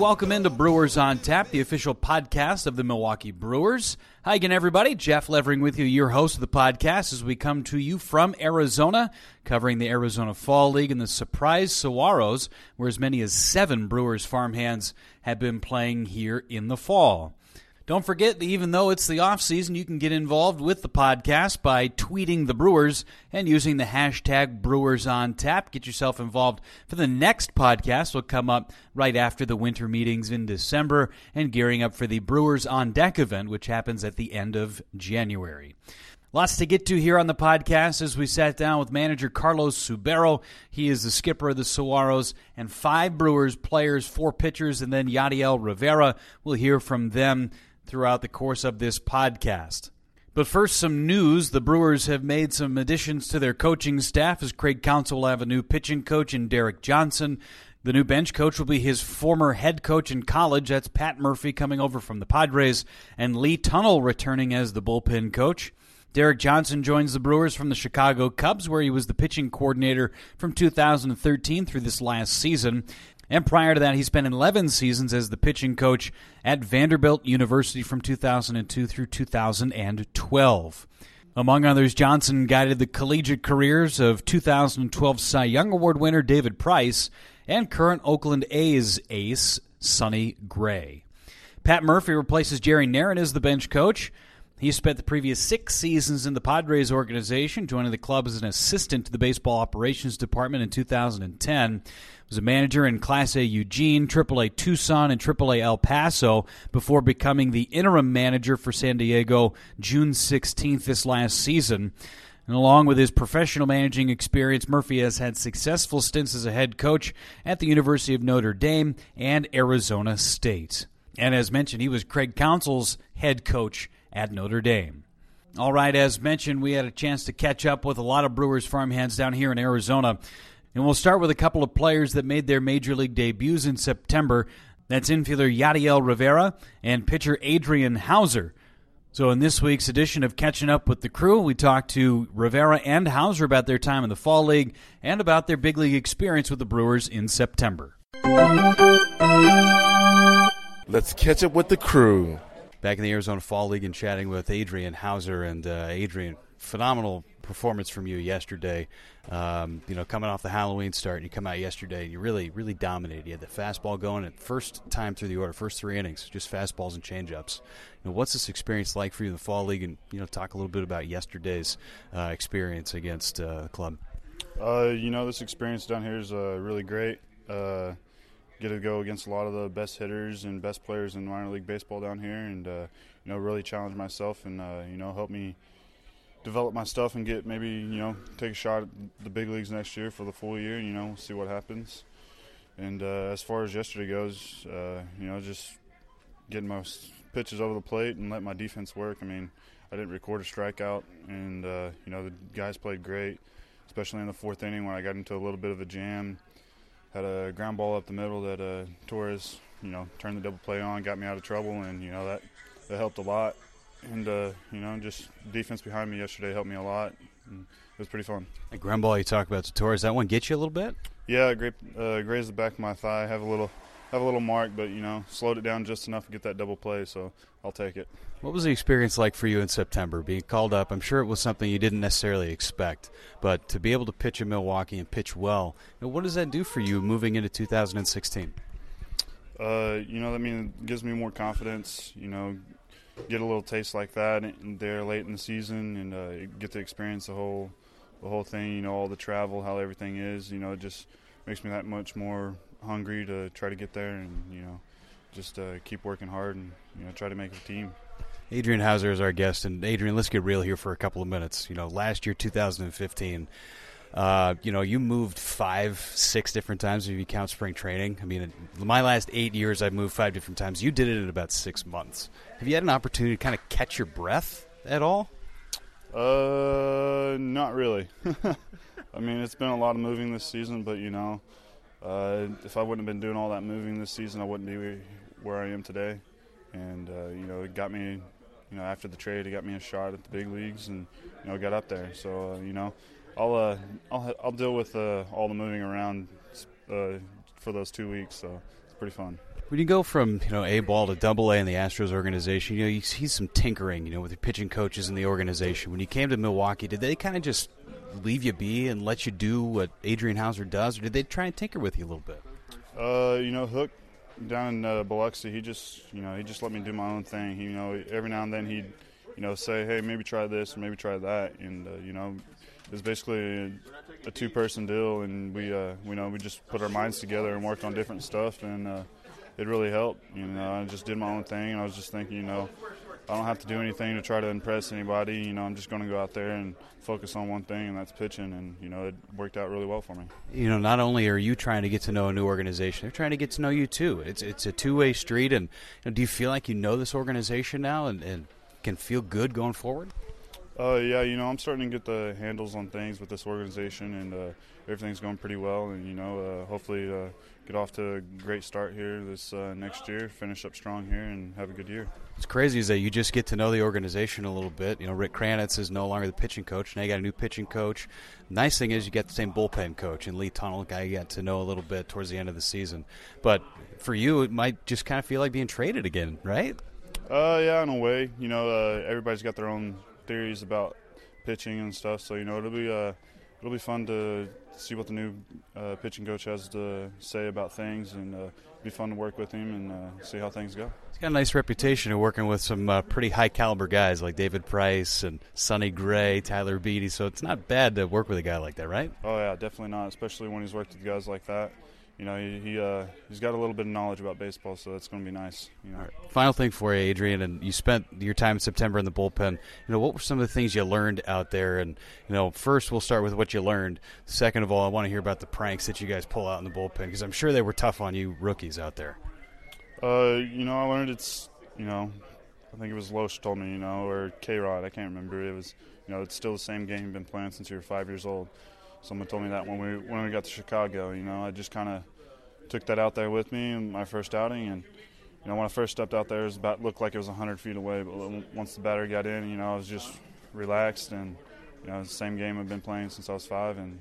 Welcome into Brewers on Tap, the official podcast of the Milwaukee Brewers. Hi again, everybody. Jeff Levering with you, your host of the podcast, as we come to you from Arizona, covering the Arizona Fall League and the surprise Saguaros, where as many as seven Brewers farmhands have been playing here in the fall. Don't forget that even though it's the off season, you can get involved with the podcast by tweeting the Brewers and using the hashtag Brewers on Tap. Get yourself involved for the next podcast. Will come up right after the winter meetings in December and gearing up for the Brewers on Deck event, which happens at the end of January. Lots to get to here on the podcast as we sat down with manager Carlos Subero. He is the skipper of the Saguaros and five Brewers players, four pitchers, and then Yadiel Rivera. We'll hear from them throughout the course of this podcast. But first, some news. The Brewers have made some additions to their coaching staff as Craig Counsell will have a new pitching coach in Derek Johnson. The new bench coach will be his former head coach in college. That's Pat Murphy coming over from the Padres, and Lee Tunnell returning as the bullpen coach. Derek Johnson joins the Brewers from the Chicago Cubs, where he was the pitching coordinator from 2013 through this last season. And prior to that, he spent 11 seasons as the pitching coach at Vanderbilt University from 2002 through 2012. Among others, Johnson guided the collegiate careers of 2012 Cy Young Award winner David Price and current Oakland A's ace Sonny Gray. Pat Murphy replaces Jerry Narron as the bench coach. He spent the previous six seasons in the Padres organization, joining the club as an assistant to the baseball operations department in 2010. Was a manager in Class A Eugene, AAA Tucson, and AAA El Paso before becoming the interim manager for San Diego June 16th this last season. And along with his professional managing experience, Murphy has had successful stints as a head coach at the University of Notre Dame and Arizona State. And as mentioned, he was Craig Counsell's head coach at Notre Dame. All right, as mentioned, we had a chance to catch up with a lot of Brewers farmhands down here in Arizona. And we'll start with a couple of players that made their major league debuts in September. That's infielder Yadiel Rivera and pitcher Adrian Houser. So, in this week's edition of Catching Up with the Crew, we talked to Rivera and Houser about their time in the Fall League and about their big league experience with the Brewers in September. Let's catch up with the crew. Back in the Arizona Fall League and chatting with Adrian Houser. And uh, Adrian, phenomenal performance from you yesterday. Um, you know, coming off the Halloween start, and you come out yesterday and you really, really dominated. You had the fastball going at first time through the order, first three innings, just fastballs and changeups. You know, what's this experience like for you in the Fall League? And you know, talk a little bit about yesterday's uh, experience against uh, the club. Uh, you know, this experience down here is uh, really great. Get to go against a lot of the best hitters and best players in minor league baseball down here, and uh, you know, really challenge myself and uh, you know, help me develop my stuff and get maybe you know take a shot at the big leagues next year for the full year. And, you know, see what happens. And uh, as far as yesterday goes, uh, you know, just getting my pitches over the plate and let my defense work. I mean, I didn't record a strikeout, and uh, you know the guys played great, especially in the fourth inning when I got into a little bit of a jam. Had a ground ball up the middle that uh, Torres, you know, turned the double play on, got me out of trouble, and you know that that helped a lot. And uh, you know, just defense behind me yesterday helped me a lot. And it was pretty fun. The ground ball you talk about to Torres, that one get you a little bit? Yeah, great, uh, grazed the back of my thigh. Have a little, have a little mark, but you know, slowed it down just enough to get that double play. So I'll take it. What was the experience like for you in September? Being called up, I'm sure it was something you didn't necessarily expect, but to be able to pitch in Milwaukee and pitch well, you know, what does that do for you moving into 2016? Uh, you know, I mean, it gives me more confidence. You know, get a little taste like that there late in the season, and uh, get to experience the whole, the whole thing. You know, all the travel, how everything is. You know, it just makes me that much more hungry to try to get there, and you know, just uh, keep working hard and you know try to make a team. Adrian Houser is our guest, and Adrian, let's get real here for a couple of minutes. You know, last year, 2015. Uh, you know, you moved five, six different times if you count spring training. I mean, my last eight years, I've moved five different times. You did it in about six months. Have you had an opportunity to kind of catch your breath at all? Uh, not really. I mean, it's been a lot of moving this season, but you know, uh, if I wouldn't have been doing all that moving this season, I wouldn't be where I am today. And uh, you know, it got me, you know, after the trade, it got me a shot at the big leagues, and you know, got up there. So uh, you know, I'll uh, I'll I'll deal with uh, all the moving around uh, for those two weeks. So it's pretty fun. When you go from you know A ball to Double A in the Astros organization, you know you see some tinkering, you know, with the pitching coaches in the organization. When you came to Milwaukee, did they kind of just leave you be and let you do what Adrian Houser does, or did they try and tinker with you a little bit? Uh, you know, Hook down in uh, Biloxi, he just, you know, he just let me do my own thing. He, you know, every now and then he'd, you know, say, hey, maybe try this, maybe try that, and uh, you know, it was basically a, a two-person deal, and we, uh, you know, we just put our minds together and worked on different stuff, and uh, it really helped. You know, I just did my own thing, and I was just thinking, you know, I don't have to do anything to try to impress anybody. You know, I'm just going to go out there and focus on one thing, and that's pitching. And you know, it worked out really well for me. You know, not only are you trying to get to know a new organization, they're trying to get to know you too. It's it's a two way street. And you know, do you feel like you know this organization now and, and can feel good going forward? Uh, yeah, you know, I'm starting to get the handles on things with this organization, and uh, everything's going pretty well. And you know, uh, hopefully, uh, get off to a great start here this uh, next year, finish up strong here, and have a good year. What's crazy is that you just get to know the organization a little bit. You know, Rick Kranitz is no longer the pitching coach. Now you got a new pitching coach. Nice thing is you get the same bullpen coach and Lee Tunnell, guy you got to know a little bit towards the end of the season. But for you, it might just kind of feel like being traded again, right? Uh, yeah, in a way. You know, uh, everybody's got their own theories about pitching and stuff. So you know, it'll be uh, it'll be fun to see what the new uh, pitching coach has to say about things, and uh, it'll be fun to work with him and uh, see how things go. He's got a nice reputation of working with some uh, pretty high caliber guys like David Price and Sonny Gray, Tyler Beede. So it's not bad to work with a guy like that, right? Oh yeah, definitely not. Especially when he's worked with guys like that. You know, he, he uh, he's got a little bit of knowledge about baseball, so that's going to be nice. You know. Final thing for you, Adrian, and you spent your time in September in the bullpen. You know, what were some of the things you learned out there? And you know, first we'll start with what you learned. Second of all, I want to hear about the pranks that you guys pull out in the bullpen because I'm sure they were tough on you rookies out there. Uh, you know, I learned it's you know, I think it was Lohse told me, you know, or K Rod, I can't remember. It was you know, it's still the same game you've been playing since you were five years old. Someone told me that when we when we got to Chicago. You know, I just kind of took that out there with me in my first outing, and you know, when I first stepped out there, it was about looked like it was 100 feet away. But once the batter got in, you know, I was just relaxed, and you know, it's the same game I've been playing since I was five, and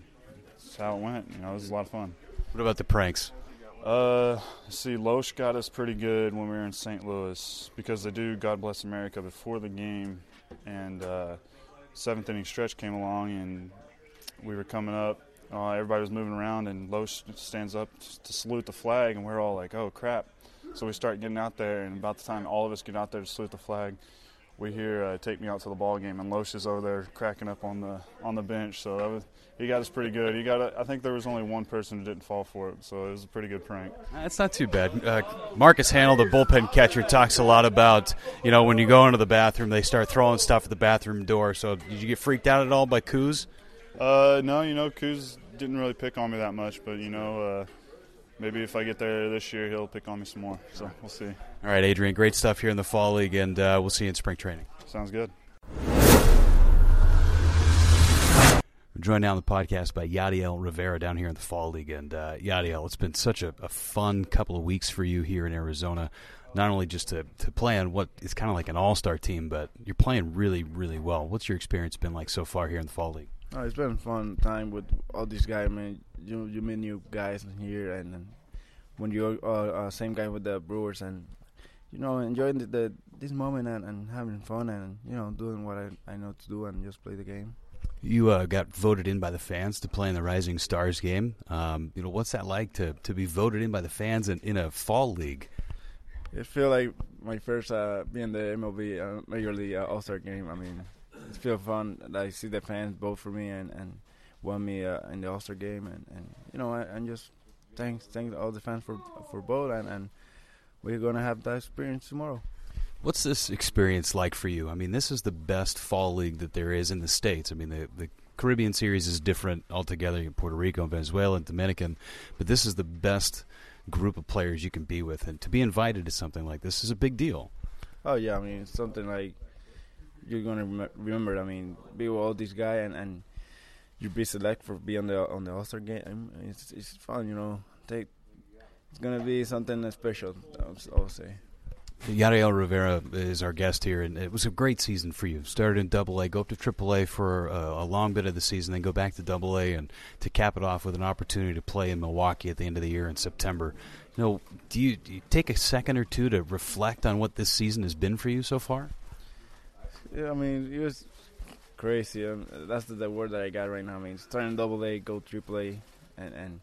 that's how it went. You know, it was a lot of fun. What about the pranks? Uh, see, Lohse got us pretty good when we were in St. Louis because they do God Bless America before the game, and uh, seventh inning stretch came along, and we were coming up. Uh, everybody was moving around, and Lohse stands up to salute the flag, and we're all like, "Oh crap!" So we start getting out there, and about the time all of us get out there to salute the flag, we hear uh, "Take me out to the ball game," and Lohse is over there cracking up on the on the bench. So was he got us pretty good. He got a, I think there was only one person who didn't fall for it, so it was a pretty good prank. That's not too bad. Uh, Marcus Hanel, the bullpen catcher, talks a lot about you know when you go into the bathroom, they start throwing stuff at the bathroom door. So did you get freaked out at all by Kuz? Uh, no, you know, Kuz didn't really pick on me that much, but you know, uh, maybe if I get there this year, he'll pick on me some more. So we'll see. All right, Adrian, great stuff here in the fall league, and uh, we'll see you in spring training. Sounds good. We're joined now on the podcast by Yadiel Rivera down here in the fall league, and uh, Yadiel, it's been such a, a fun couple of weeks for you here in Arizona. Not only just to, to play on what is kind of like an all star team, but you're playing really, really well. What's your experience been like so far here in the fall league? Oh, it's been a fun time with all these guys, man. You you meet new guys here, and then when you're uh, uh, same guy with the Brewers and you know enjoying the, the this moment and, and having fun and you know doing what I, I know to do and just play the game. You uh, got voted in by the fans to play in the Rising Stars game. Um, you know, what's that like to, to be voted in by the fans in, in a fall league? It feel like my first uh, being the MLB uh, Major League uh, All Star game. I mean, it feel fun. that I see the fans vote for me and and want me uh, in the All Star game and, and you know I, and just thanks thanks all the fans for for both and and we're gonna have that experience tomorrow. What's this experience like for you? I mean, this is the best fall league that there is in the states. I mean, the the Caribbean series is different altogether. In Puerto Rico, and Venezuela, and Dominican, but this is the best group of players you can be with, and to be invited to something like this is a big deal. Oh yeah, I mean it's something like you're gonna rem- remember. I mean, be with all these guys and and you be select for be on the on the All Star game. It's it's fun, you know. Take it's gonna be something special. I would say. Yadiel Rivera is our guest here, and it was a great season for you. Started in Double A, go up to Triple A for a, a, long bit of the season, then go back to Double A, and to cap it off with an opportunity to play in Milwaukee at the end of the year in September. You know, do you, do you take a second or two to reflect on what this season has been for you so far? Yeah, I mean, it was crazy. Um, that's the, the, word that I got right now. I mean, starting Double A, go Triple A, and and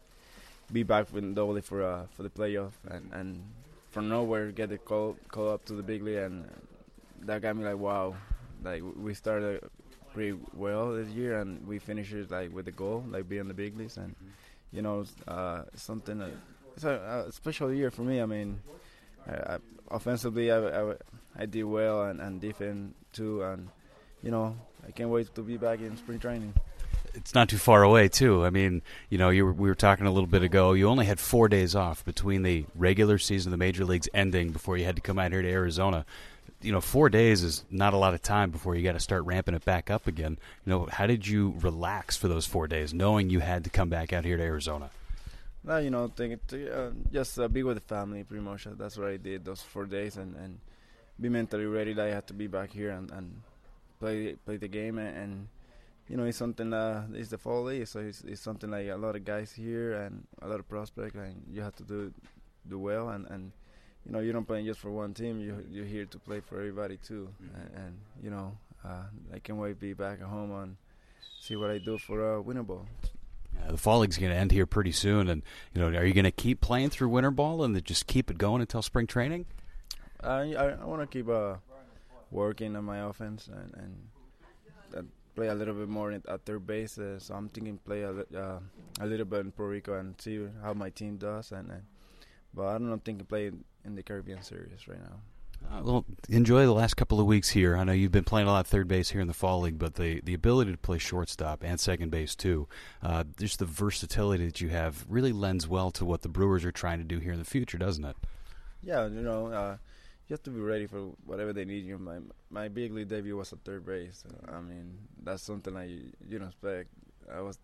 be back in Double A for uh, for the playoff, and and from nowhere get the call call up to the big league, and that got me like wow, like we started pretty well this year, and we finished it like with the goal, like being the big leagues, and you know uh, something. That, it's a, a, special year for me. I mean, I, I, offensively, I, I, I, did well, and, and defense too, and you know I can't wait to be back in spring training it's not too far away too. I mean, you know, you were, we were talking a little bit ago. You only had four days off between the regular season, the major leagues ending, before you had to come out here to Arizona. You know, four days is not a lot of time before you got to start ramping it back up again. You know, how did you relax for those four days, knowing you had to come back out here to Arizona? No, you know, think uh, just uh, be with the family. Pretty much, that's what I did those four days, and, and be mentally ready that I had to be back here and, and play play the game and, and you know, it's something uh, it's the fall league, so it's, it's something like a lot of guys here and a lot of prospects, and you have to do do well, and, and you know, you don't play just for one team. You you're here to play for everybody too, mm-hmm. and, and, you know, uh, I can't wait to be back at home and see what I do for uh, winter ball. Yeah, the fall league's going to end here pretty soon, and you know, are you going to keep playing through winter ball and just keep it going until spring training? I I, I want to keep uh, working on my offense and and play a little bit more at third base. Uh, so I'm thinking play a, uh, a little bit in Puerto Rico and see how my team does. And, and but I don't think play in the Caribbean Series right now. Uh, well, enjoy the last couple of weeks here. I know you've been playing a lot of third base here in the fall league, but the the ability to play shortstop and second base too, uh, just the versatility that you have, really lends well to what the Brewers are trying to do here in the future, doesn't it? Yeah, you know, uh, you have to be ready for whatever they need you. My my big league debut was at third base. I mean, that's something I you don't expect. I was,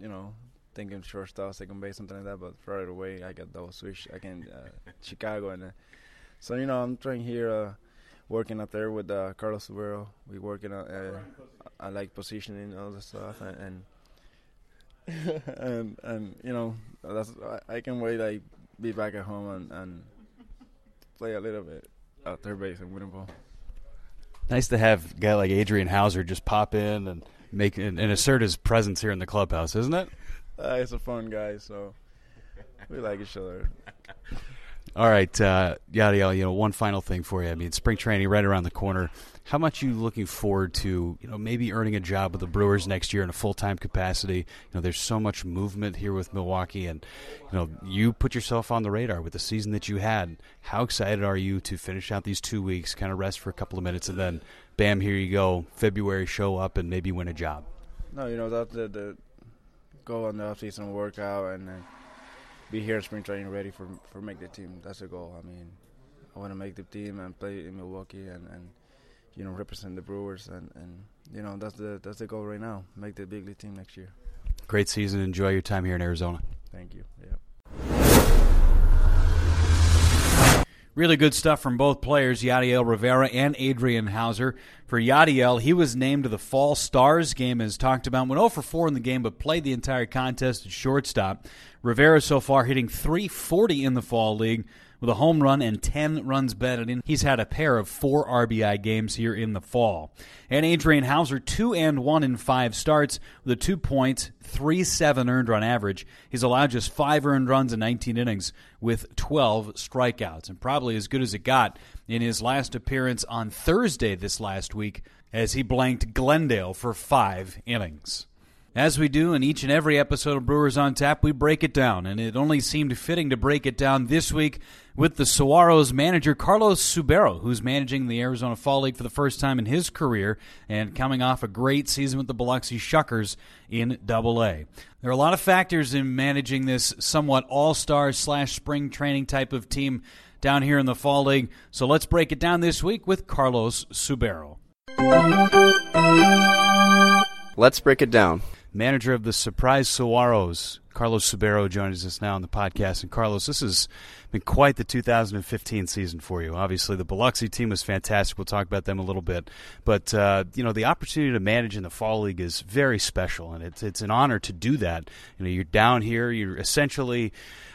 you know, thinking shortstop, second base, something like that. But right away, I got double switch. I can uh, Chicago, and uh, so you know, I'm trying here, uh, working out there with uh, Carlos Subero. We working on, uh, I like positioning all the stuff, and and, and and you know, that's I, I can wait like be back at home and and play a little bit at third base and winning ball. Nice to have a guy like Adrian Houser just pop in and make and, and assert his presence here in the clubhouse, isn't it? Uh, he's a fun guy, so we like each other. All right, uh, Yadiel. You know, one final thing for you. I mean, spring training right around the corner. How much are you looking forward to, you know, maybe earning a job with the Brewers next year in a full time capacity? You know, there's so much movement here with Milwaukee, and you know, you put yourself on the radar with the season that you had. How excited are you to finish out these two weeks, kind of rest for a couple of minutes, and then, bam, here you go, February, show up and maybe win a job? No, you know that's the, the go on the off season workout and. Uh, be here in spring training ready for for make the team. That's the goal. I mean, I want to make the team and play in Milwaukee and, and you know represent the Brewers and, and you know that's the that's the goal right now. Make the big league team next year. Great season. Enjoy your time here in Arizona. Thank you. Yeah. Really good stuff from both players, Yadiel Rivera and Adrian Houser. For Yadiel, he was named to the Fall Stars game as talked about. Went 0 for 4 in the game, but played the entire contest at shortstop. Rivera so far hitting 340 in the Fall League with a home run and 10 runs batted in. He's had a pair of four RBI games here in the fall. And Adrian Houser, 2 and 1 in 5 starts with a 2.37 earned run average. He's allowed just 5 earned runs in 19 innings with 12 strikeouts, and probably as good as it got in his last appearance on Thursday this last week as he blanked Glendale for 5 innings. As we do in each and every episode of Brewers on Tap, we break it down, and it only seemed fitting to break it down this week with the Saguaros manager Carlos Subero, who's managing the Arizona Fall League for the first time in his career and coming off a great season with the Biloxi Shuckers in Double A. There are a lot of factors in managing this somewhat all-star slash spring training type of team down here in the Fall League. So let's break it down this week with Carlos Subero. Let's break it down. Manager of the Surprise Saguaros, Carlos Subero, joins us now on the podcast. And Carlos, this has been quite the 2015 season for you. Obviously, the Biloxi team was fantastic. We'll talk about them a little bit, but uh, you know the opportunity to manage in the fall league is very special, and it's it's an honor to do that. You know, you're down here. You're essentially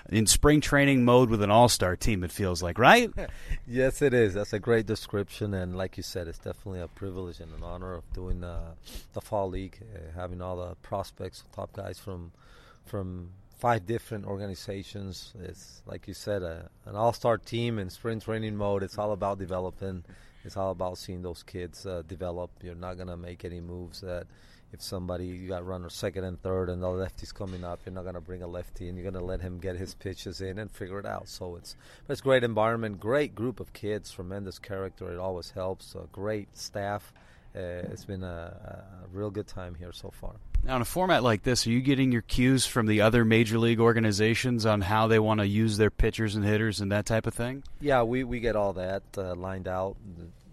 in spring training mode with an all-star team. It feels like, right? Yes, it is. That's a great description, and like you said, it's definitely a privilege and an honor of doing uh, the fall league, uh, having all the prospects, top guys from from five different organizations. It's like you said, a, an all-star team in spring training mode. It's all about developing. It's all about seeing those kids uh, develop. You're not gonna make any moves that if somebody you got runner second and third and the lefty's coming up, you're not gonna bring a lefty and you're gonna let him get his pitches in and figure it out. So it's it's great environment, great group of kids, tremendous character. It always helps. A great staff. Uh, it's been a, a real good time here so far. Now, in a format like this, are you getting your cues from the other major league organizations on how they want to use their pitchers and hitters and that type of thing? Yeah, we, we get all that uh, lined out.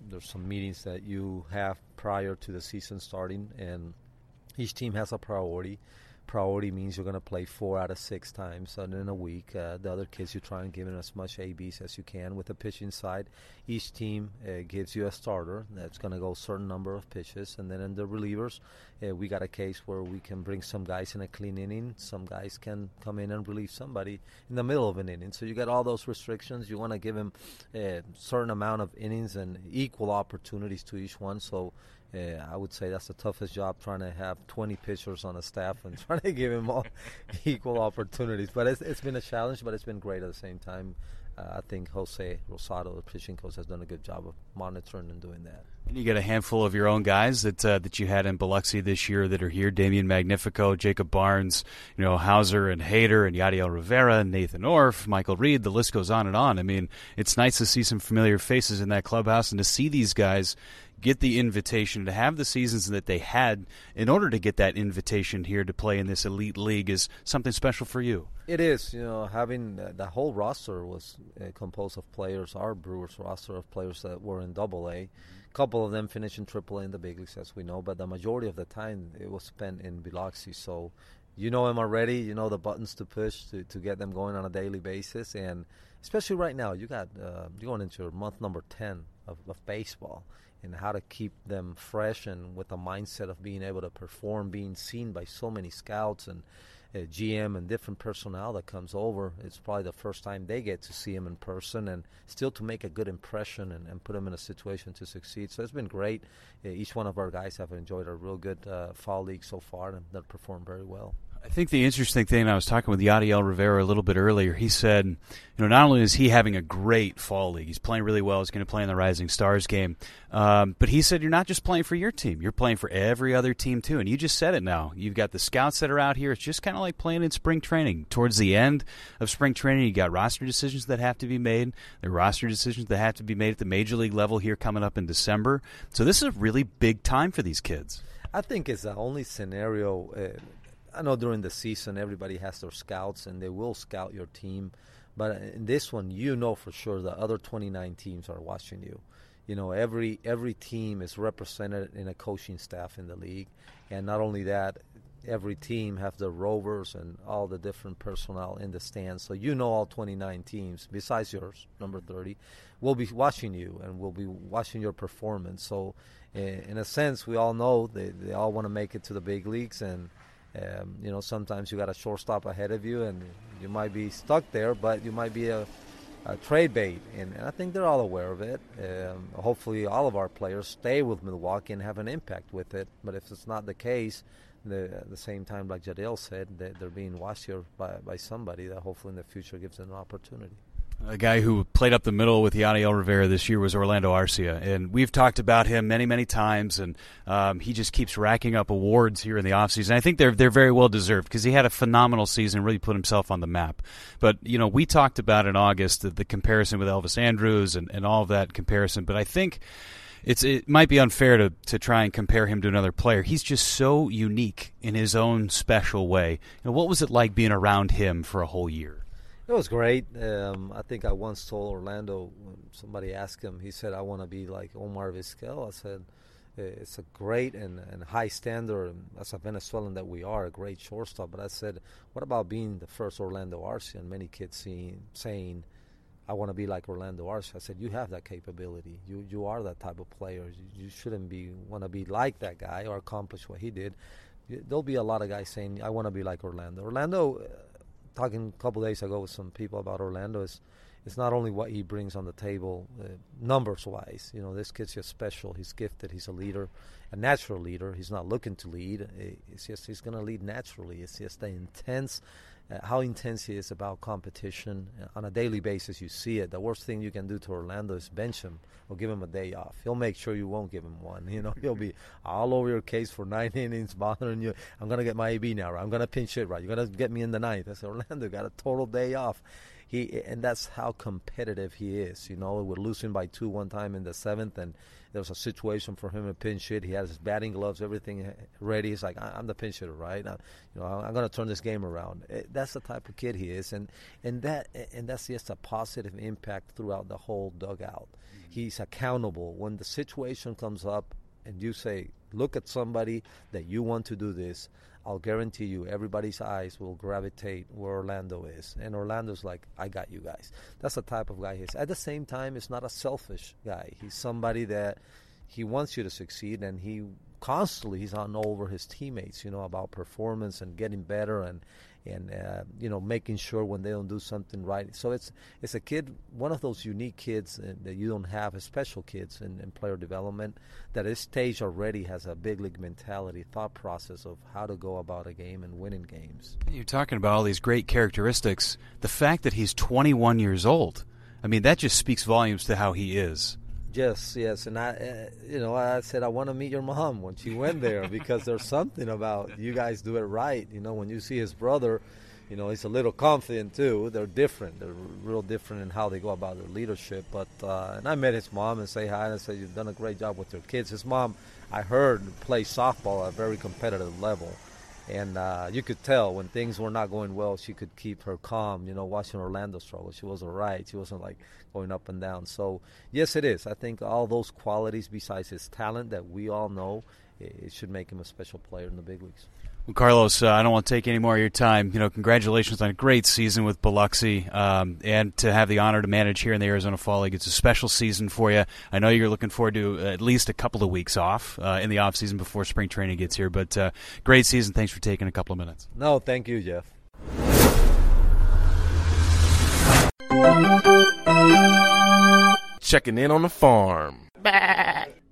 There's some meetings that you have prior to the season starting, and each team has a priority. Priority means you're going to play four out of six times in a week. Uh, the other kids, you try and give them as much ABs as you can with the pitching side. Each team uh, gives you a starter that's going to go a certain number of pitches, and then in the relievers, uh, we got a case where we can bring some guys in a clean inning. Some guys can come in and relieve somebody in the middle of an inning. So you got all those restrictions. You want to give them a certain amount of innings and equal opportunities to each one. So uh, I would say that's the toughest job trying to have 20 pitchers on a staff and trying to give them all equal opportunities. But it's, it's been a challenge, but it's been great at the same time. Uh, I think Jose Rosado, the pitching coach, has done a good job of monitoring and doing that. And you get a handful of your own guys that uh, that you had in Biloxi this year that are here: Damian Magnifico, Jacob Barnes, you know Houser and Hader, and Yadiel Rivera, Nathan Orf, Michael Reed. The list goes on and on. I mean, it's nice to see some familiar faces in that clubhouse and to see these guys get the invitation to have the seasons that they had in order to get that invitation here to play in this elite league is something special for you. It is, you know, having uh, the whole roster was uh, composed of players, our Brewers roster of players that were in Double A. A couple of them finished in Triple A in the big leagues, as we know, but the majority of the time it was spent in Biloxi. So you know them already. You know the buttons to push to, to get them going on a daily basis, and especially right now, you got uh, you're going into month number ten of, of baseball and how to keep them fresh and with the mindset of being able to perform, being seen by so many scouts and uh, GM and different personnel that comes over. It's probably the first time they get to see him in person and still to make a good impression and, and put them in a situation to succeed. So it's been great. Uh, each one of our guys have enjoyed a real good uh, fall league so far and they've performed very well. I think the interesting thing, I was talking with Yadiel Rivera a little bit earlier. He said, you know, not only is he having a great fall league, he's playing really well. He's going to play in the Rising Stars game, um, but he said you're not just playing for your team; you're playing for every other team too. And you just said it now. You've got the scouts that are out here. It's just kind of like playing in spring training. Towards the end of spring training, you got roster decisions that have to be made. The roster decisions that have to be made at the major league level here coming up in December. So this is a really big time for these kids. I think it's the only scenario. Uh, I know during the season everybody has their scouts and they will scout your team, but in this one, you know for sure the other 29 teams are watching you. You know every every team is represented in a coaching staff in the league, and not only that, every team have the rovers and all the different personnel in the stands. So you know all 29 teams besides yours, number 30, will be watching you and will be watching your performance. So eh, in a sense, we all know they, they all want to make it to the big leagues and. Um, you know, sometimes you got a shortstop ahead of you, and you might be stuck there, but you might be a, a trade bait, and, and I think they're all aware of it. Um, hopefully, all of our players stay with Milwaukee and have an impact with it. But if it's not the case, the, at the same time, like Yadiel said, they, they're being watched here by, by somebody that hopefully in the future gives them an opportunity. A guy who played up the middle with Yadiel Rivera this year was Orlando Arcia, and we've talked about him many, many times, and um, he just keeps racking up awards here in the offseason. I think they're they're very well deserved because he had a phenomenal season, really put himself on the map. But you know, we talked about in August the, the comparison with Elvis Andrus and, and all of that comparison, but I think it's it might be unfair to to try and compare him to another player. He's just so unique in his own special way. You know, what was it like being around him for a whole year? It was great. Um, I think I once told Orlando when somebody asked him, he said, "I want to be like Omar Vizquel." I said, "It's a great and, and high standard as a Venezuelan that we are, a great shortstop." But I said, "What about being the first Orlando Arcia?" And many kids seeing, saying, "I want to be like Orlando Arcia." I said, "You have that capability. You you are that type of player. You, you shouldn't be want to be like that guy or accomplish what he did." There'll be a lot of guys saying, "I want to be like Orlando." Orlando talking a couple days ago with some people about Orlando it's not only what he brings on the table uh, numbers wise you know this kid's just special. He's gifted. He's a leader a natural leader. He's not looking to lead. It's just he's going to lead naturally. It's just the intense uh, how intense he is about competition. On a daily basis you see it. The worst thing you can do to Orlando is bench him or give him a day off. He'll make sure you won't give him one you know? He'll be all over your case for nine innings bothering you. I'm gonna get my AB now right? I'm gonna pinch it right? You're gonna get me in the ninth. I said Orlando got a total day off. He and that's how competitive he is. You know, we're losing by two one time in the seventh, and there was a situation for him to pinch hit. He has his batting gloves, everything ready. He's like, I'm the pinch hitter, right? I, you know, I'm going to turn this game around. That's the type of kid he is, and and that and that's just a positive impact throughout the whole dugout. Mm-hmm. He's accountable when the situation comes up, and you say, look at somebody that you want to do this. I'll guarantee you everybody's eyes will gravitate where Orlando is. And Orlando's like, I got you guys. That's the type of guy he is. At the same time, he's not a selfish guy. He's somebody that he wants you to succeed and he constantly he's on over his teammates, you know, about performance and getting better and and uh, you know making sure when they don't do something right. So it's it's a kid, one of those unique kids uh, that you don't have, as special kids in, in player development. That at this stage already has a big league mentality, thought process of how to go about a game and winning games. You're talking about all these great characteristics. The fact that he's 21 years old, I mean, that just speaks volumes to how he is. Yes, yes, and I, uh, you know, I said I want to meet your mom when she went there because there's something about you guys do it right. You know, when you see his brother, you know, he's a little confident too. They're different. They're real different in how they go about their leadership. But uh, and I met his mom and say hi and I said you've done a great job with your kids. His mom, I heard, play softball at a very competitive level and uh, you could tell when things were not going well, she could keep her calm. You know, watching Orlando struggle, she wasn't right. She wasn't like going up and down. So yes, it is. I think all those qualities, besides his talent that we all know, it should make him a special player in the big leagues. Well, Carlos, uh, I don't want to take any more of your time. You know, congratulations on a great season with Biloxi, um, and to have the honor to manage here in the Arizona Fall League. It's a special season for you. I know you're looking forward to at least a couple of weeks off uh, in the off season before spring training gets here. But uh, great season. Thanks for taking a couple of minutes. No, thank you, Jeff. Checking in on the farm.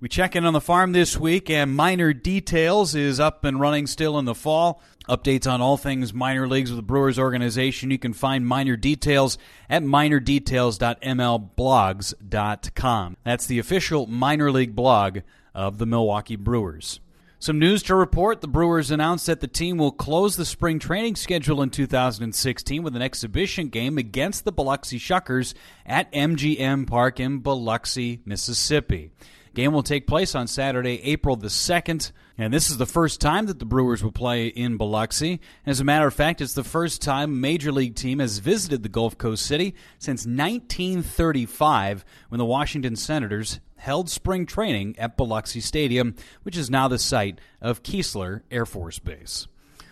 We check in on the farm this week, and Minor Details is up and running still in the fall. Updates on all things minor leagues with the Brewers organization. You can find Minor Details at minordetails.mlblogs.com. That's the official minor league blog of the Milwaukee Brewers. Some news to report. The Brewers announced that the team will close the spring training schedule in 2016 with an exhibition game against the Biloxi Shuckers at MGM Park in Biloxi, Mississippi. Game will take place on Saturday, April the 2nd. And this is the first time that the Brewers will play in Biloxi. As a matter of fact, it's the first time a major league team has visited the Gulf Coast city since 1935 when the Washington Senators held spring training at Biloxi Stadium, which is now the site of Keesler Air Force Base.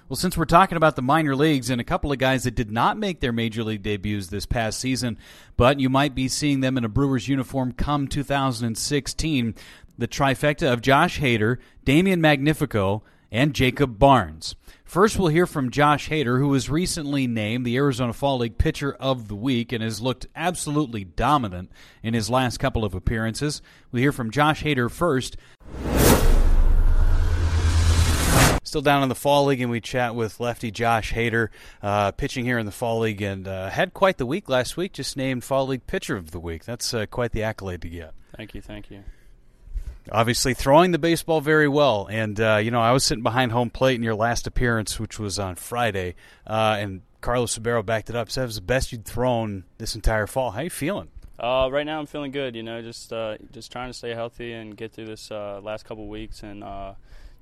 Well, since we're talking about the minor leagues and a couple of guys that did not make their major league debuts this past season, but you might be seeing them in a Brewers uniform come 2016, the trifecta of Josh Hader, Damian Magnifico, and Jacob Barnes. First, we'll hear from Josh Hader, who was recently named the Arizona Fall League Pitcher of the Week and has looked absolutely dominant in his last couple of appearances. We'll hear from Josh Hader first. Still down in the Fall League, and we chat with lefty Josh Hader, uh, pitching here in the Fall League, and uh, had quite the week last week. Just named Fall League Pitcher of the Week. That's uh, quite the accolade to get. Thank you, thank you. Obviously, throwing the baseball very well, and uh, you know I was sitting behind home plate in your last appearance, which was on Friday, uh, and Carlos Subero backed it up. Said it was the best you'd thrown this entire fall. How you feeling? Uh, right now, I'm feeling good. You know, just uh, just trying to stay healthy and get through this uh, last couple weeks, and uh,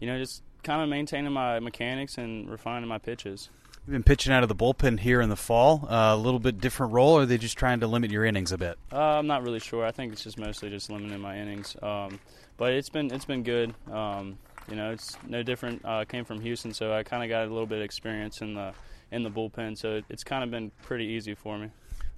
you know, just kind of maintaining my mechanics and refining my pitches. You've been pitching out of the bullpen here in the fall. Uh, a little bit different role, or are they just trying to limit your innings a bit? Uh, I'm not really sure. I think it's just mostly just limiting my innings. Um, but it's been it's been good. Um, you know, it's no different. Uh, came from Houston, so I kind of got a little bit of experience in the in the bullpen. So it, it's kind of been pretty easy for me.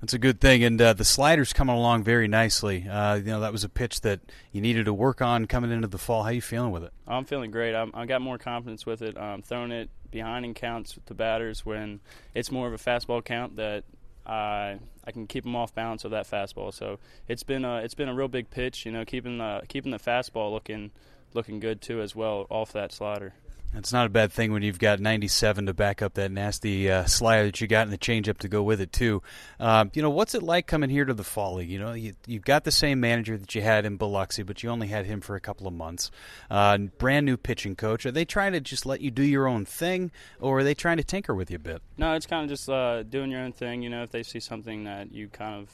That's a good thing, and uh, the slider's coming along very nicely. Uh, you know, that was a pitch that you needed to work on coming into the fall. How you feeling with it? I'm feeling great. I'm, I got more confidence with it. Um, throwing it behind in counts with the batters when it's more of a fastball count that I I can keep them off balance of that fastball. So it's been a it's been a real big pitch. You know, keeping the keeping the fastball looking looking good too as well off that slider. It's not a bad thing when you've got 97 to back up that nasty uh, slider that you got and the changeup to go with it too. Um, you know, what's it like coming here to the fall league? You know, you, you've got the same manager that you had in Biloxi, but you only had him for a couple of months. Uh, brand new pitching coach. Are they trying to just let you do your own thing, or are they trying to tinker with you a bit? No, it's kind of just uh, doing your own thing. You know, if they see something that you kind of,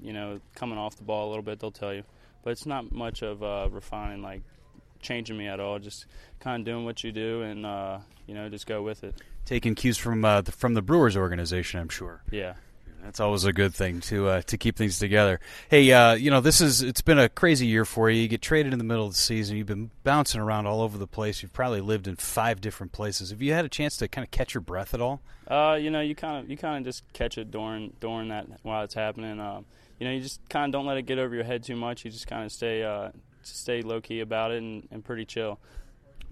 you know, coming off the ball a little bit, they'll tell you. But it's not much of refining like changing me at all. Just kind of doing what you do, and uh, you know, just go with it. Taking cues from uh, the, from the Brewers organization, I'm sure. Yeah. That's always a good thing to uh, to keep things together. Hey, uh, you know this is it's been a crazy year for you. You get traded in the middle of the season. You've been bouncing around all over the place. You've probably lived in five different places. Have you had a chance to kind of catch your breath at all? Uh, you know, you kind of you kind of just catch it during during that while it's happening. Um, you know, you just kind of don't let it get over your head too much. You just kind of stay uh, stay low key about it and, and pretty chill.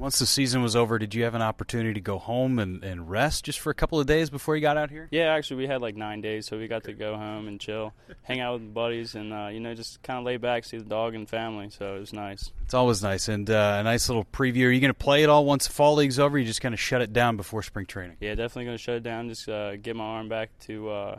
Once the season was over, did you have an opportunity to go home and, and rest just for a couple of days before you got out here? Yeah, actually, we had like nine days, so we got to go home and chill, hang out with buddies, and uh, you know just kind of lay back, see the dog and family. So it was nice. It's always nice and uh, a nice little preview. Are you going to play it all once the fall league's over? you just kind of shut it down before spring training? Yeah, definitely going to shut it down. Just uh, get my arm back to uh,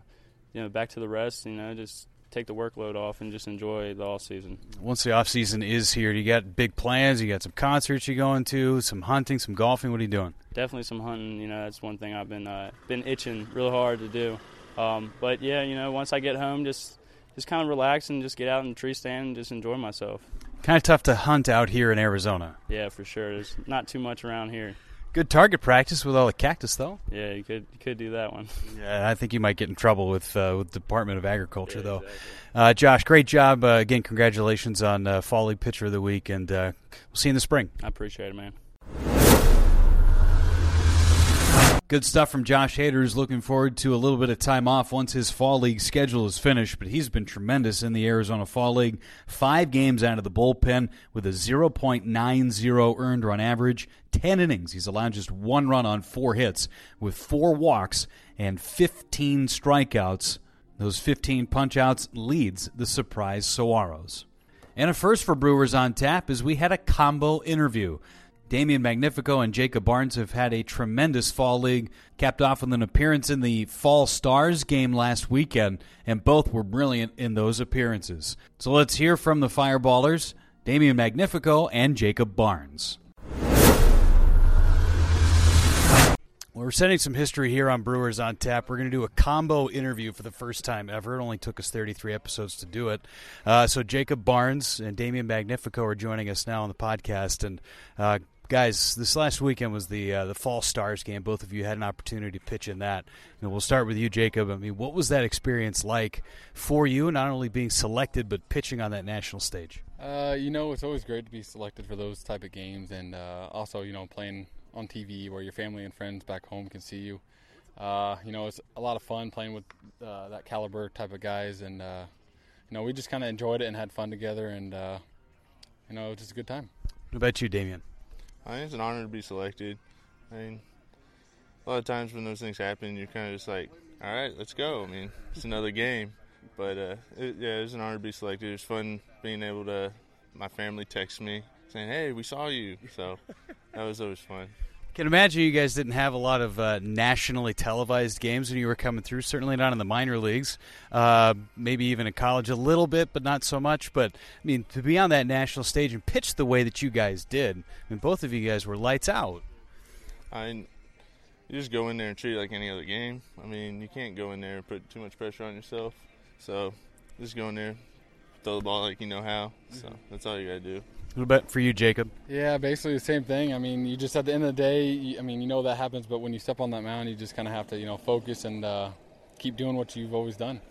you know back to the rest. You know, just take the workload off and just enjoy the off season. Once the off season is here, you got big plans. You got some concerts you going to, some hunting, some golfing. What are you doing? Definitely some hunting. You know, that's one thing I've been uh, been itching real hard to do. Um, but yeah, you know, once I get home, just just kind of relax and just get out in the tree stand and just enjoy myself. Kind of tough to hunt out here in Arizona. Yeah, for sure. There's not too much around here. Good target practice with all the cactus, though. Yeah, you could you could do that one. Yeah, I think you might get in trouble with uh, with the Department of Agriculture, Yeah, though. exactly. Uh, Josh, great job uh, again. Congratulations on uh, Fall League Pitcher of the Week, and uh, we'll see you in the spring. I appreciate it, man. Good stuff from Josh Hader, who's looking forward to a little bit of time off once his Fall League schedule is finished. But he's been tremendous in the Arizona Fall League. Five games out of the bullpen with a 0.90 earned run average, 10 innings. He's allowed just one run on four hits with four walks and 15 strikeouts. Those 15 punchouts leads the surprise Saguaros. And a first for Brewers on tap is we had a combo interview. Damian Magnifico and Jacob Barnes have had a tremendous fall league, capped off with an appearance in the Fall Stars game last weekend, and both were brilliant in those appearances. So let's hear from the Fireballers, Damian Magnifico and Jacob Barnes. Well, we're setting some history here on Brewers on Tap. We're going to do a combo interview for the first time ever. It only took us 33 episodes to do it. Uh, so Jacob Barnes and Damian Magnifico are joining us now on the podcast. And uh, guys, this last weekend was the uh, the Fall Stars game. Both of you had an opportunity to pitch in that. And we'll start with you, Jacob. I mean, what was that experience like for you? Not only being selected, but pitching on that national stage. Uh, you know, it's always great to be selected for those type of games, and uh, also, you know, playing on TV where your family and friends back home can see you. Uh, you know, it's a lot of fun playing with uh, that caliber type of guys, and uh, you know, we just kind of enjoyed it and had fun together, and uh, you know, it was just a good time. What about you, Damian? I think it's an honor to be selected. I mean, a lot of times when those things happen, you're kind of just like, all right, let's go. I mean, it's another game. But uh, it, yeah, it was an honor to be selected. It was fun being able to. My family text me saying, "Hey, we saw you," so that was always fun. Can imagine you guys didn't have a lot of uh, nationally televised games when you were coming through. Certainly not in the minor leagues. Uh, maybe even in college a little bit, but not so much. But I mean, to be on that national stage and pitch the way that you guys did, I mean, both of you guys were lights out. I mean, you just go in there and treat it like any other game. I mean, you can't go in there and put too much pressure on yourself. So just go in there, throw the ball like you know how. So that's all you got to do. What about for you, Jacob? Yeah, basically the same thing. I mean, you just at the end of the day, you, I mean, you know that happens, but when you step on that mound, you just kind of have to, you know, focus and uh, keep doing what you've always done.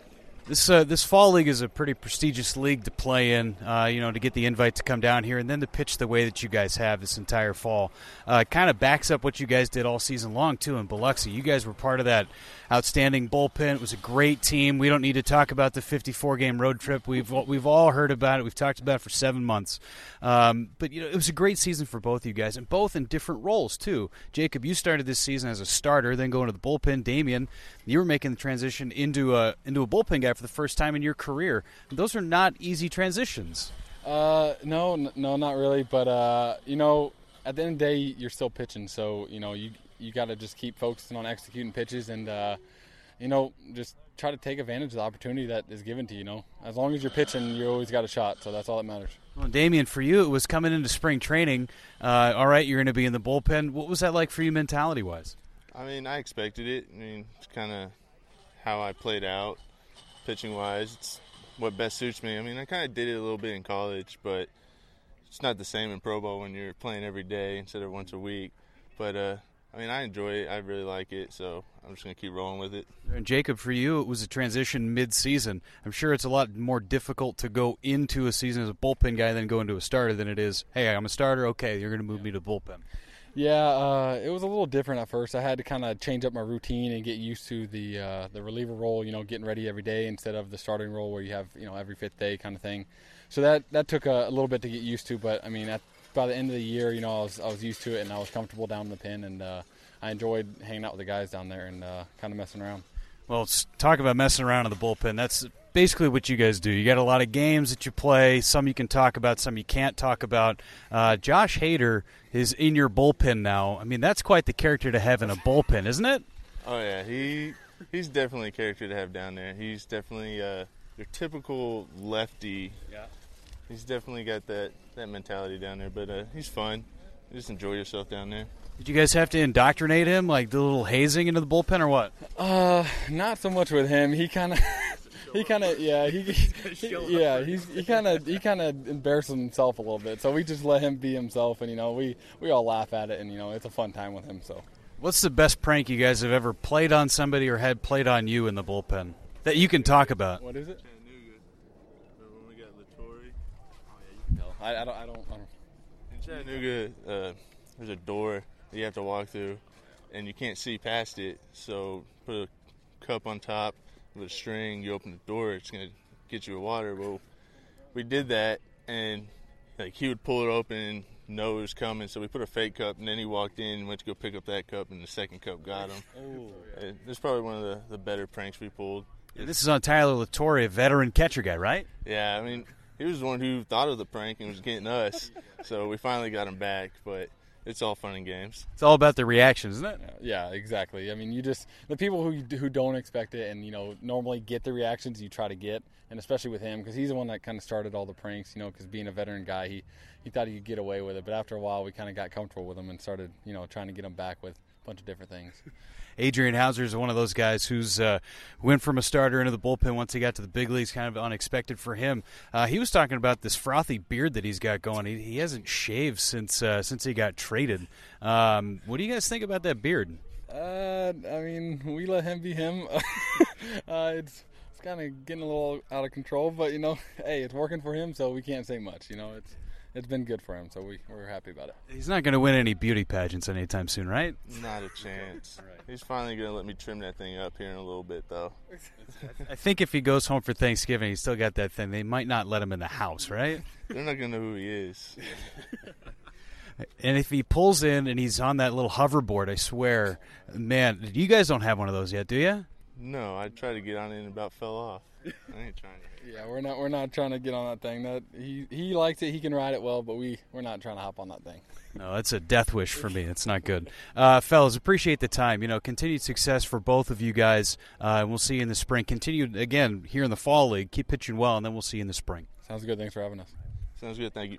This uh, this fall league is a pretty prestigious league to play in. Uh, you know, to get the invite to come down here and then to pitch the way that you guys have this entire fall, uh, kind of backs up what you guys did all season long too in Biloxi. You guys were part of that outstanding bullpen. It was a great team. We don't need to talk about the 54 game road trip. We've we've all heard about it. We've talked about it for seven months. Um, but you know, it was a great season for both of you guys, and both in different roles too. Jacob, you started this season as a starter, then going to the bullpen. Damian, you were making the transition into a into a bullpen guy for the first time in your career. Those are not easy transitions. Uh, no, n- no, not really. But uh, you know, at the end of the day, you're still pitching, so you know you you got to just keep focusing on executing pitches and uh, you know just try to take advantage of the opportunity that is given to you. You know, as long as you're pitching, you always got a shot. So that's all that matters. Well, Damian, for you, it was coming into spring training. Uh, all right, you're going to be in the bullpen. What was that like for you, mentality wise? I mean, I expected it. I mean, it's kind of how I played out, pitching wise. It's what best suits me. I mean, I kind of did it a little bit in college, but it's not the same in pro ball when you're playing every day instead of once a week. But uh, I mean, I enjoy it. I really like it, so I'm just gonna keep rolling with it. And Jacob, for you, it was a transition mid-season. I'm sure it's a lot more difficult to go into a season as a bullpen guy than go into a starter than it is. Hey, I'm a starter. Okay, you're going to move me to bullpen. Yeah, uh, it was a little different at first. I had to kind of change up my routine and get used to the uh, the reliever role. You know, getting ready every day instead of the starting role where you have you know every fifth day kind of thing. So that that took a, a little bit to get used to. But I mean, at, by the end of the year, you know, I was I was used to it and I was comfortable down in the pen and uh, I enjoyed hanging out with the guys down there and uh, kind of messing around. Well, talk about messing around in the bullpen. That's basically what you guys do. You got a lot of games that you play. Some you can talk about, some you can't talk about. Uh, Josh Hader is in your bullpen now. I mean, that's quite the character to have in a bullpen, isn't it? Oh yeah, he he's definitely a character to have down there. He's definitely uh, your typical lefty. Yeah. He's definitely got that that mentality down there, but uh, he's fun. You just enjoy yourself down there. Did you guys have to indoctrinate him, like the little hazing into the bullpen, or what? Uh, not so much with him. He kind of, he kind of, yeah, he, he yeah, he's he kind of he kind of embarrasses himself a little bit. So we just let him be himself, and you know, we we all laugh at it, and you know, it's a fun time with him. So. What's the best prank you guys have ever played on somebody or had played on you in the bullpen that you can talk about? What is it? When we got LaTorre. No, I, I don't. I don't. I don't. In Chattanooga, uh, there's a door that you have to walk through, and you can't see past it. So put a cup on top with a string. You open the door, it's gonna get you a water. Well, we did that, and like he would pull it open and know it was coming. So we put a fake cup, and then he walked in and went to go pick up that cup, and the second cup got him. Oh. Uh, It's probably one of the, the better pranks we pulled. This is on Tyler LaTorre, a veteran catcher guy, right? Yeah, I mean, he was the one who thought of the prank and was getting us. so we finally got him back, but it's all fun and games. It's all about the reaction, isn't it? Yeah, exactly. I mean, you just the people who who don't expect it and you know normally get the reactions you try to get, and especially with him because he's the one that kind of started all the pranks. You know, because being a veteran guy, he he thought he could get away with it, but after a while, we kind of got comfortable with him and started you know trying to get him back with bunch of different things. Adrian Houser is one of those guys who's uh, went from a starter into the bullpen once he got to the big leagues, kind of unexpected for him. Uh, he was talking about this frothy beard that he's got going. He, he hasn't shaved since uh, since he got traded. Um, what do you guys think about that beard? Uh, I mean, we let him be him. uh, it's it's kind of getting a little out of control, but you know, hey, it's working for him, so we can't say much. You know, it's it's been good for him, so we we're happy about it. He's not going to win any beauty pageants anytime soon, right? Not a chance. He's finally going to let me trim that thing up here in a little bit, though. I think if he goes home for Thanksgiving, he's still got that thing. They might not let him in the house, right? They're not going to know who he is. And if he pulls in and he's on that little hoverboard, I swear, man, you guys don't have one of those yet, do you? No, I tried to get on it and about fell off. I ain't trying to. Yeah, we're not we're not trying to get on that thing. That he he likes it. He can ride it well, but we we're not trying to hop on that thing. No, that's a death wish for me. It's not good. Uh, fellas, appreciate the time. You know, continued success for both of you guys. Uh, we'll see you in the spring. Continue, again, here in the Fall League. Keep pitching well, and then we'll see you in the spring. Sounds good. Thanks for having us. Sounds good. Thank you.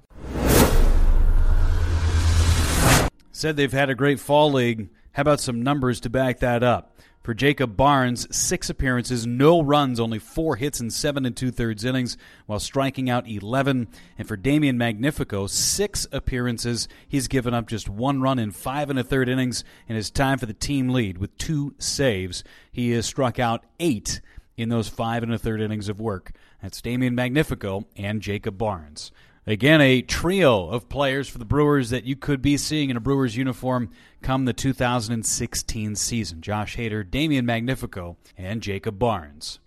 Said they've had a great Fall League. How about some numbers to back that up? For Jacob Barnes, six appearances, no runs, only four hits in seven and two thirds innings, while striking out 11. And for Damian Magnifico, six appearances. He's given up just one run in five and a third innings, and is tied for the team lead with two saves. He has struck out eight in those five and a third innings of work. That's Damian Magnifico and Jacob Barnes. Again, a trio of players for the Brewers that you could be seeing in a Brewers uniform come the 2016 season. Josh Hader, Damian Magnifico, and Jacob Barnes.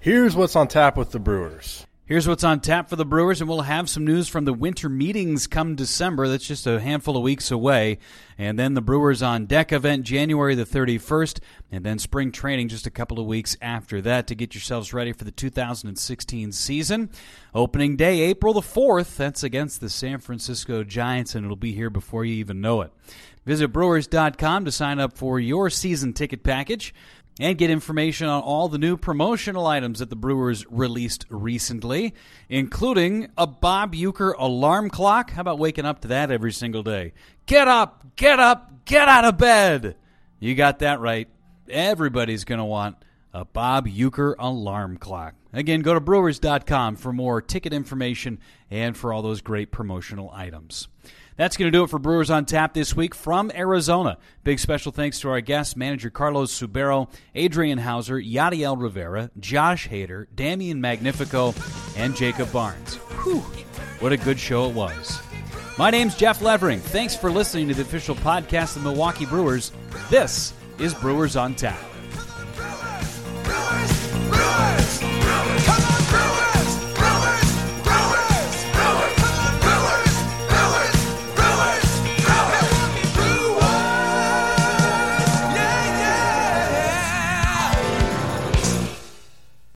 Here's what's on tap with the Brewers. Here's what's on tap for the Brewers, and we'll have some news from the winter meetings come December. That's just a handful of weeks away. And then the Brewers on Deck event January the 31st, and then spring training just a couple of weeks after that to get yourselves ready for the 2016 season. Opening day, April the 4th. That's against the San Francisco Giants, and it'll be here before you even know it. Visit Brewers.com to sign up for your season ticket package and get information on all the new promotional items that the Brewers released recently, including a Bob Uecker alarm clock. How about waking up to that every single day? Get up, get up, get out of bed. You got that right. Everybody's going to want a Bob Uecker alarm clock. Again, go to brewers.com for more ticket information and for all those great promotional items. That's going to do it for Brewers on Tap this week from Arizona. Big special thanks to our guests, manager Carlos Subero, Adrian Houser, Yadiel Rivera, Josh Hader, Damian Magnifico, and Jacob Barnes. Whew, what a good show it was. My name's Jeff Levering. Thanks for listening to the official podcast of Milwaukee Brewers. This is Brewers on Tap.